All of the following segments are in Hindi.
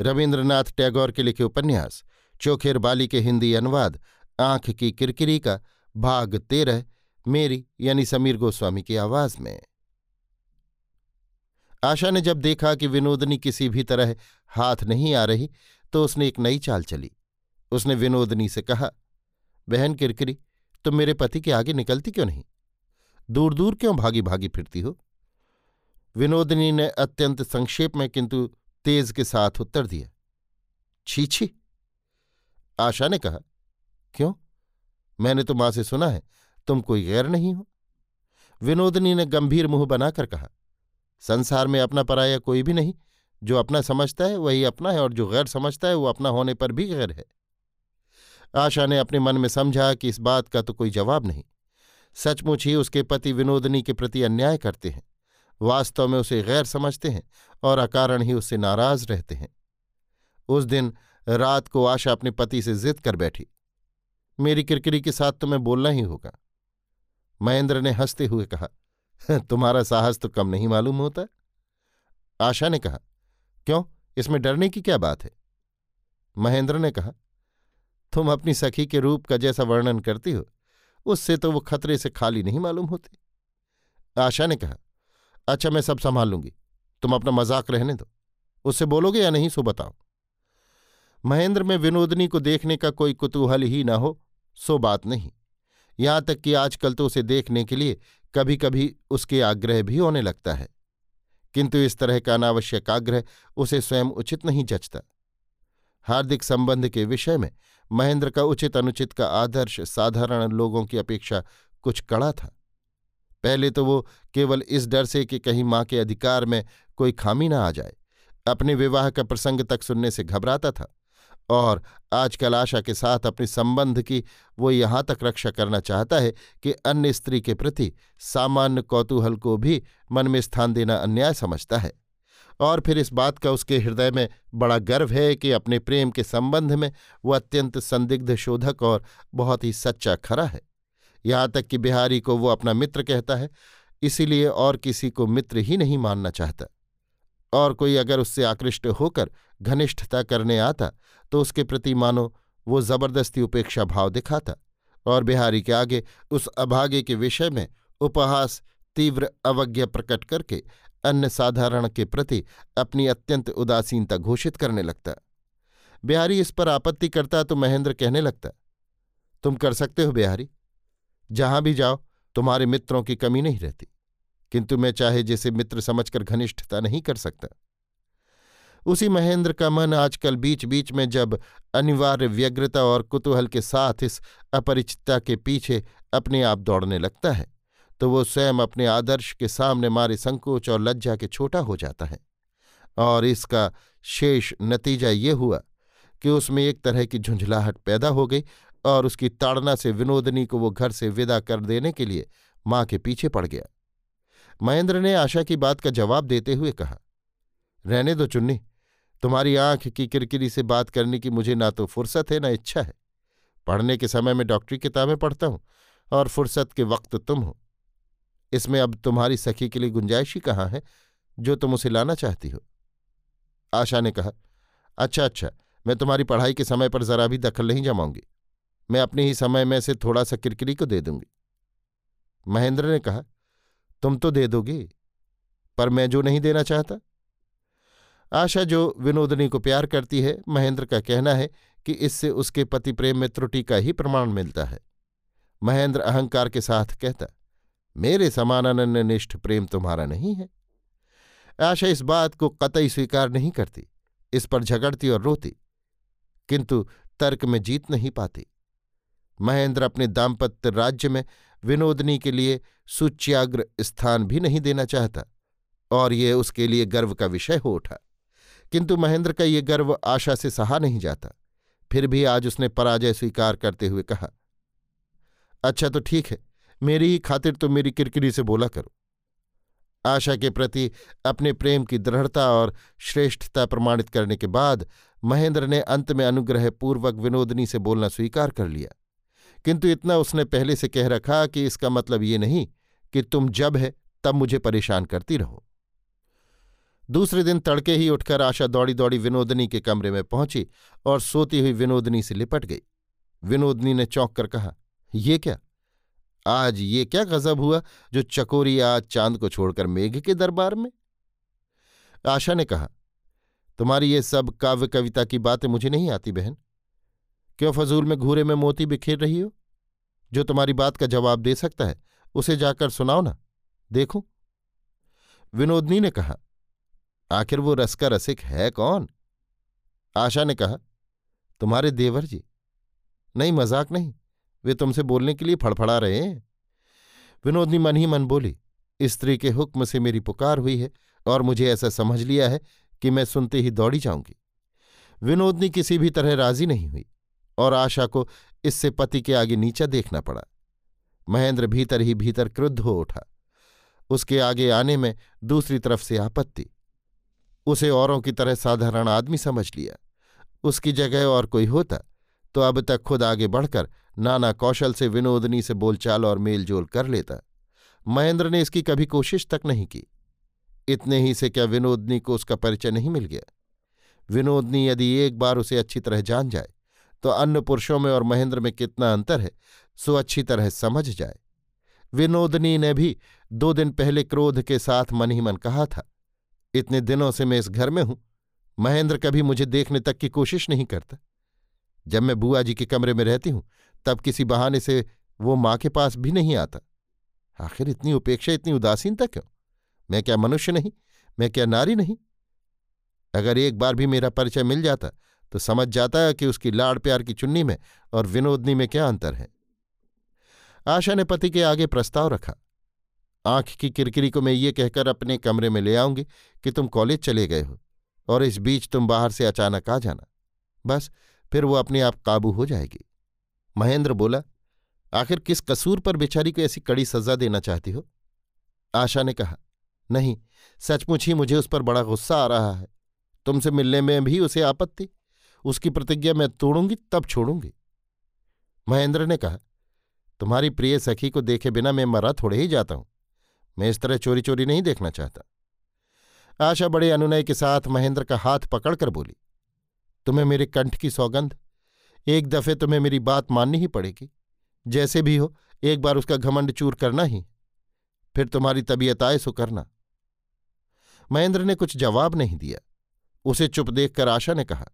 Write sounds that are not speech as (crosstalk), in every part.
रविन्द्रनाथ टैगोर के लिखे उपन्यास, चोखेर बाली के हिंदी अनुवाद, आँख की किरकिरी का भाग तेरह, मेरी यानी समीर गोस्वामी की आवाज़ में। आशा ने जब देखा कि विनोदनी किसी भी तरह हाथ नहीं आ रही तो उसने एक नई चाल चली। उसने विनोदनी से कहा, बहन किरकिरी, तुम मेरे पति के आगे निकलती क्यों नहीं? दूर दूर क्यों भागी भागी फिरती हो? विनोदनी ने अत्यंत संक्षेप में किंतु तेज के साथ उत्तर दिया छी छी। आशा ने कहा, क्यों? मैंने तो माँ से सुना है, तुम कोई गैर नहीं हो। विनोदनी ने गंभीर मुँह बनाकर कहा, संसार में अपना पराया कोई भी नहीं, जो अपना समझता है वही अपना है और जो गैर समझता है वो अपना होने पर भी गैर है। आशा ने अपने मन में समझा कि इस बात का तो कोई जवाब नहीं। सचमुच ही उसके पति विनोदनी के प्रति अन्याय करते हैं। वास्तव में उसे गैर समझते हैं और अकारण ही उससे नाराज़ रहते हैं। उस दिन रात को आशा अपने पति से जिद कर बैठी। मेरी किरकिरी के साथ तुम्हें बोलना ही होगा। महेंद्र ने हँसते हुए कहा, (laughs) तुम्हारा साहस तो कम नहीं मालूम होता। आशा ने कहा, क्यों? इसमें डरने की क्या बात है? महेंद्र ने कहा, तुम अपनी सखी के रूप का जैसा वर्णन करती हो, उससे तो वो खतरे से खाली नहीं मालूम होती। आशा ने कहा अच्छा मैं सब संभाल लूँगी। तुम अपना मज़ाक रहने दो। उससे बोलोगे या नहीं, सो बताओ। महेंद्र में विनोदनी को देखने का कोई कुतूहल ही न हो, सो बात नहीं। यहाँ तक कि आजकल तो उसे देखने के लिए कभी कभी उसके आग्रह भी होने लगता है। किंतु इस तरह का अनावश्यक आग्रह उसे स्वयं उचित नहीं जचता। हार्दिक संबंध के विषय में महेंद्र का उचित अनुचित का आदर्श साधारण लोगों की अपेक्षा कुछ कड़ा था। पहले तो वो केवल इस डर से कि कहीं माँ के अधिकार में कोई खामी ना आ जाए। अपने विवाह का प्रसंग तक सुनने से घबराता था और आजकल आशा के साथ अपने संबंध की वो यहाँ तक रक्षा करना चाहता है कि अन्य स्त्री के प्रति सामान्य कौतूहल को भी मन में स्थान देना अन्याय समझता है। और फिर इस बात का उसके हृदय में बड़ा गर्व है कि अपने प्रेम के संबंध में वो अत्यंत संदिग्ध, शोधक और बहुत ही सच्चा खरा है। यहाँ तक कि बिहारी को वो अपना मित्र कहता है, इसीलिए और किसी को मित्र ही नहीं मानना चाहता। और कोई अगर उससे आकृष्ट होकर घनिष्ठता करने आता तो उसके प्रति मानो वो ज़बरदस्ती उपेक्षा भाव दिखाता और बिहारी के आगे उस अभागे के विषय में उपहास, तीव्र अवज्ञा प्रकट करके अन्य साधारण के प्रति अपनी अत्यंत उदासीनता घोषित करने लगता। बिहारी इस पर आपत्ति करता तो महेंद्र कहने लगता, तुम कर सकते हो बिहारी जहाँ भी जाओ, तुम्हारे मित्रों की कमी नहीं रहती। किंतु मैं चाहे जिसे मित्र समझकर घनिष्ठता नहीं कर सकता। उसी महेंद्र का मन आजकल बीच बीच में जब अनिवार्य व्यग्रता और कुतूहल के साथ इस अपरिचितता के पीछे अपने आप दौड़ने लगता है तो वो स्वयं अपने आदर्श के सामने मारे संकोच और लज्जा के छोटा हो जाता है। और इसका शेष नतीजा ये हुआ कि उसमें एक तरह की झुंझलाहट पैदा हो गई और उसकी ताड़ना से विनोदनी को वो घर से विदा कर देने के लिए माँ के पीछे पड़ गया। महेंद्र ने आशा की बात का जवाब देते हुए कहा, रहने दो चुन्नी, तुम्हारी आँख की किरकिरी से बात करने की मुझे ना तो फुर्सत है, ना इच्छा है। पढ़ने के समय में डॉक्टरी किताबें पढ़ता हूँ और फुर्सत के वक्त तुम हो। इसमें अब तुम्हारी सखी के लिए गुंजाइश ही कहाँ है, जो तुम उसे लाना चाहती हो? आशा ने कहा अच्छा अच्छा मैं तुम्हारी पढ़ाई के समय पर जरा भी दखल नहीं जमाऊँगी। मैं अपने ही समय में से थोड़ा सा किरकिरी को दे दूँगी। महेंद्र ने कहा, तुम तो दे दोगे, पर मैं जो नहीं देना चाहता? आशा जो विनोदनी को प्यार करती है, महेंद्र का कहना है कि इससे उसके पति प्रेम में त्रुटि का ही प्रमाण मिलता है। महेंद्र अहंकार के साथ कहता, मेरे समान अनन्यनिष्ठ प्रेम तुम्हारा नहीं है। आशा इस बात को कतई स्वीकार नहीं करती, इस पर झगड़ती और रोती, किंतु तर्क में जीत नहीं पाती। महेंद्र अपने दाम्पत्य राज्य में विनोदनी के लिए सूच्याग्र स्थान भी नहीं देना चाहता, और ये उसके लिए गर्व का विषय हो उठा। किंतु महेंद्र का ये गर्व आशा से सहा नहीं जाता। फिर भी आज उसने पराजय स्वीकार करते हुए कहा अच्छा तो ठीक है, मेरी ही खातिर तो मेरी किरकिरी से बोला करो। आशा के प्रति अपने प्रेम की दृढ़ता और श्रेष्ठता प्रमाणित करने के बाद महेंद्र ने अंत में अनुग्रह पूर्वक विनोदनी से बोलना स्वीकार कर लिया। किंतु इतना उसने पहले से कह रखा कि इसका मतलब ये नहीं कि तुम जब है, तब मुझे परेशान करती रहो। दूसरे दिन तड़के ही उठकर आशा दौड़ी दौड़ी विनोदनी के कमरे में पहुँची और सोती हुई विनोदनी से लिपट गई। विनोदनी ने चौंक कर कहा, ये क्या? आज ये क्या गजब हुआ जो चकोरी आज चाँद को छोड़कर मेघ के दरबार में? आशा ने कहा, तुम्हारी ये सब काव्य कविता की बातें मुझे नहीं आती बहन। क्यों फजूल में घूरे में मोती बिखेर रही हो? जो तुम्हारी बात का जवाब दे सकता है, उसे जाकर सुनाओ ना। देखो। विनोदनी ने कहा, आखिर वो रस का रसिक है कौन? आशा ने कहा, तुम्हारे देवर जी। नहीं, मज़ाक नहीं, वे तुमसे बोलने के लिए फड़फड़ा रहे हैं। विनोदनी मन ही मन बोली, स्त्री के हुक्म से मेरी पुकार हुई है और मुझे ऐसा समझ लिया है कि मैं सुनते ही दौड़ी जाऊँगी। विनोदनी किसी भी तरह राज़ी नहीं हुई। और आशा को इससे पति के आगे नीचा देखना पड़ा। महेंद्र भीतर ही भीतर क्रुद्ध हो उठा। उसके आगे आने में दूसरी तरफ़ से आपत्ति। उसे औरों की तरह साधारण आदमी समझ लिया। उसकी जगह और कोई होता तो अब तक खुद आगे बढ़कर नाना कौशल से विनोदनी से बोलचाल और मेलजोल कर लेता। महेंद्र ने इसकी कभी कोशिश तक नहीं की। इतने ही से क्या विनोदनी को उसका परिचय नहीं मिल गया? विनोदनी यदि एक बार उसे अच्छी तरह जान जाए तो अन्य पुरुषों में और महेंद्र में कितना अंतर है, सो अच्छी तरह समझ जाए। विनोदनी ने भी दो दिन पहले क्रोध के साथ मन ही मन कहा था, इतने दिनों से मैं इस घर में हूँ, महेंद्र कभी मुझे देखने तक की कोशिश नहीं करता। जब मैं बुआ जी के कमरे में रहती हूँ, तब किसी बहाने से वो माँ के पास भी नहीं आता। आखिर इतनी उपेक्षा, इतनी उदासीनता क्यों? मैं क्या मनुष्य नहीं? मैं क्या नारी नहीं? अगर एक बार भी मेरा परिचय मिल जाता तो समझ जाता है कि उसकी लाड़ प्यार की चुन्नी में और विनोदनी में क्या अंतर है। आशा ने पति के आगे प्रस्ताव रखा। आँख की किरकिरी को मैं ये कहकर अपने कमरे में ले आऊँगी कि तुम कॉलेज चले गए हो और इस बीच तुम बाहर से अचानक आ जाना। बस, फिर वो अपने आप काबू हो जाएगी। महेंद्र बोला, आखिर किस कसूर पर बेचारी को ऐसी कड़ी सजा देना चाहती हो? आशा ने कहा, नहीं, सचमुच ही मुझे उस पर बड़ा गुस्सा आ रहा है। तुमसे मिलने में भी उसे आपत्ति उसकी प्रतिज्ञा मैं तोड़ूँगी, तब छोड़ूँगी। महेंद्र ने कहा, तुम्हारी प्रिय सखी को देखे बिना मैं मरा थोड़े ही जाता हूँ। मैं इस तरह चोरी चोरी नहीं देखना चाहता। आशा बड़े अनुनय के साथ महेंद्र का हाथ पकड़कर बोली, तुम्हें मेरे कंठ की सौगंध, एक दफे तुम्हें मेरी बात माननी ही पड़ेगी। जैसे भी हो, एक बार उसका घमंड चूर करना ही, फिर तुम्हारी तबीयत आए सो करना। महेंद्र ने कुछ जवाब नहीं दिया। उसे चुप देखकर आशा ने कहा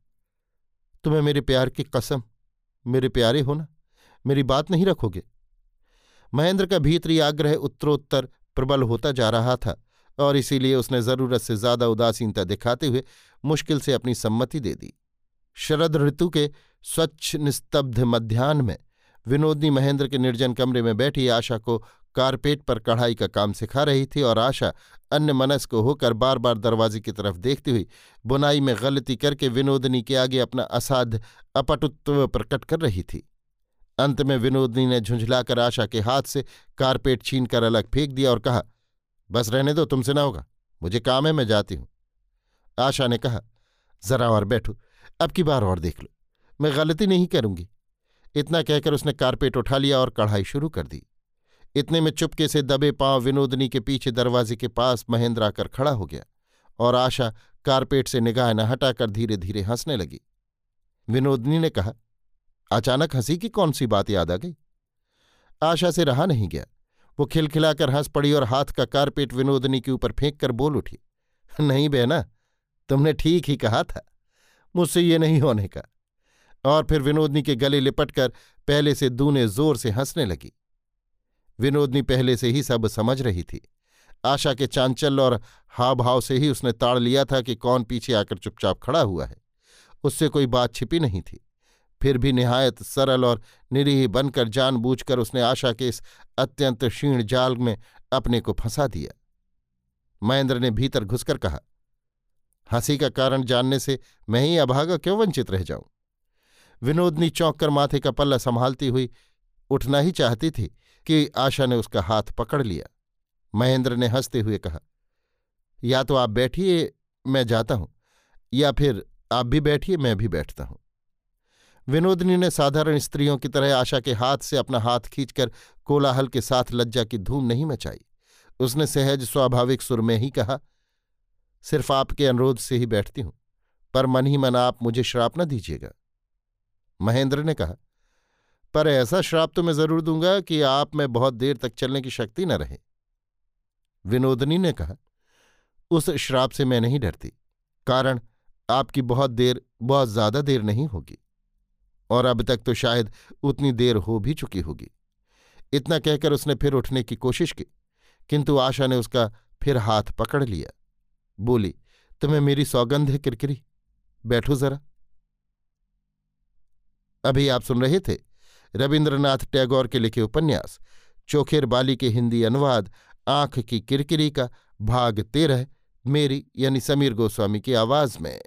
तुम्हें मेरे प्यार की कसम, मेरे प्यारे हो ना? मेरी बात नहीं रखोगे? महेंद्र का भीतरी आग्रह उत्तरोत्तर प्रबल होता जा रहा था और इसीलिए उसने ज़रूरत से ज़्यादा उदासीनता दिखाते हुए मुश्किल से अपनी सम्मति दे दी। शरद ऋतु के स्वच्छ निस्तब्ध मध्यान्ह में विनोदनी महेंद्र के निर्जन कमरे में बैठी आशा को कारपेट पर कढ़ाई का काम सिखा रही थी और आशा अन्य मनस को होकर बार बार दरवाजे की तरफ़ देखती हुई बुनाई में गलती करके विनोदनी के आगे अपना असाध अपटुत्व प्रकट कर रही थी। अंत में विनोदनी ने झुंझलाकर आशा के हाथ से कारपेट छीन कर अलग फेंक दिया और कहा, बस रहने दो, तुमसे ना होगा। मुझे काम है, मैं जाती हूँ। आशा ने कहा, जरा और बैठो, अब की बार और देख लो। मैं गलती नहीं करूँगी। इतना कहकर उसने कारपेट उठा लिया और कढ़ाई शुरू कर दी। इतने में चुपके से दबे पाँव विनोदनी के पीछे दरवाजे के पास महेंद्र आकर खड़ा हो गया और आशा कारपेट से निगाह न हटाकर धीरे धीरे हंसने लगी। विनोदनी ने कहा, अचानक हँसी की कौन सी बात याद आ गई? आशा से रहा नहीं गया। वो खिलखिलाकर हंस पड़ी और हाथ का कारपेट विनोदनी के ऊपर फेंक कर बोल उठी, नहीं बहना, तुमने ठीक ही कहा था, मुझसे ये नहीं होने का। और फिर विनोदनी के गले लिपटकर पहले से दूने ज़ोर से हंसने लगी। विनोदनी पहले से ही सब समझ रही थी। आशा के चांचल्य और हाव भाव से ही उसने ताड़ लिया था कि कौन पीछे आकर चुपचाप खड़ा हुआ है। उससे कोई बात छिपी नहीं थी। फिर भी निहायत सरल और निरीह बनकर जानबूझकर उसने आशा के इस अत्यंत क्षीण जाल में अपने को फंसा दिया। महेंद्र ने भीतर घुसकर कहा, हँसी का कारण जानने से मैं ही अभागा क्यों वंचित रह जाऊँ? विनोदनी चौंक कर माथे का पल्ला संभालती हुई उठना ही चाहती थी कि आशा ने उसका हाथ पकड़ लिया। महेंद्र ने हँसते हुए कहा, या तो आप बैठिए, मैं जाता हूँ, या फिर आप भी बैठिए, मैं भी बैठता हूँ। विनोदनी ने साधारण स्त्रियों की तरह आशा के हाथ से अपना हाथ खींचकर कोलाहल के साथ लज्जा की धूम नहीं मचाई। उसने सहज, स्वाभाविक सुर में ही कहा, सिर्फ़ आपके अनुरोध से ही बैठती हूँ, पर मन ही मन आप मुझे श्राप न दीजिएगा। महेंद्र ने कहा पर ऐसा श्राप तो मैं ज़रूर दूँगा कि आप में बहुत देर तक चलने की शक्ति न रहे। विनोदनी ने कहा, उस श्राप से मैं नहीं डरती, कारण आपकी बहुत देर, बहुत ज़्यादा देर नहीं होगी, और अब तक तो शायद उतनी देर हो भी चुकी होगी। इतना कहकर उसने फिर उठने की कोशिश की, किंतु आशा ने उसका फिर हाथ पकड़ लिया। बोली, तुम्हें मेरी सौगंध है, किरकिरी। बैठो जरा। अभी आप सुन रहे थे रविन्द्रनाथ टैगोर के लिखे उपन्यास, चोखेर बाली के हिंदी अनुवाद, आँख की किरकिरी का भाग तेरह, मेरी यानी समीर गोस्वामी की आवाज़ में।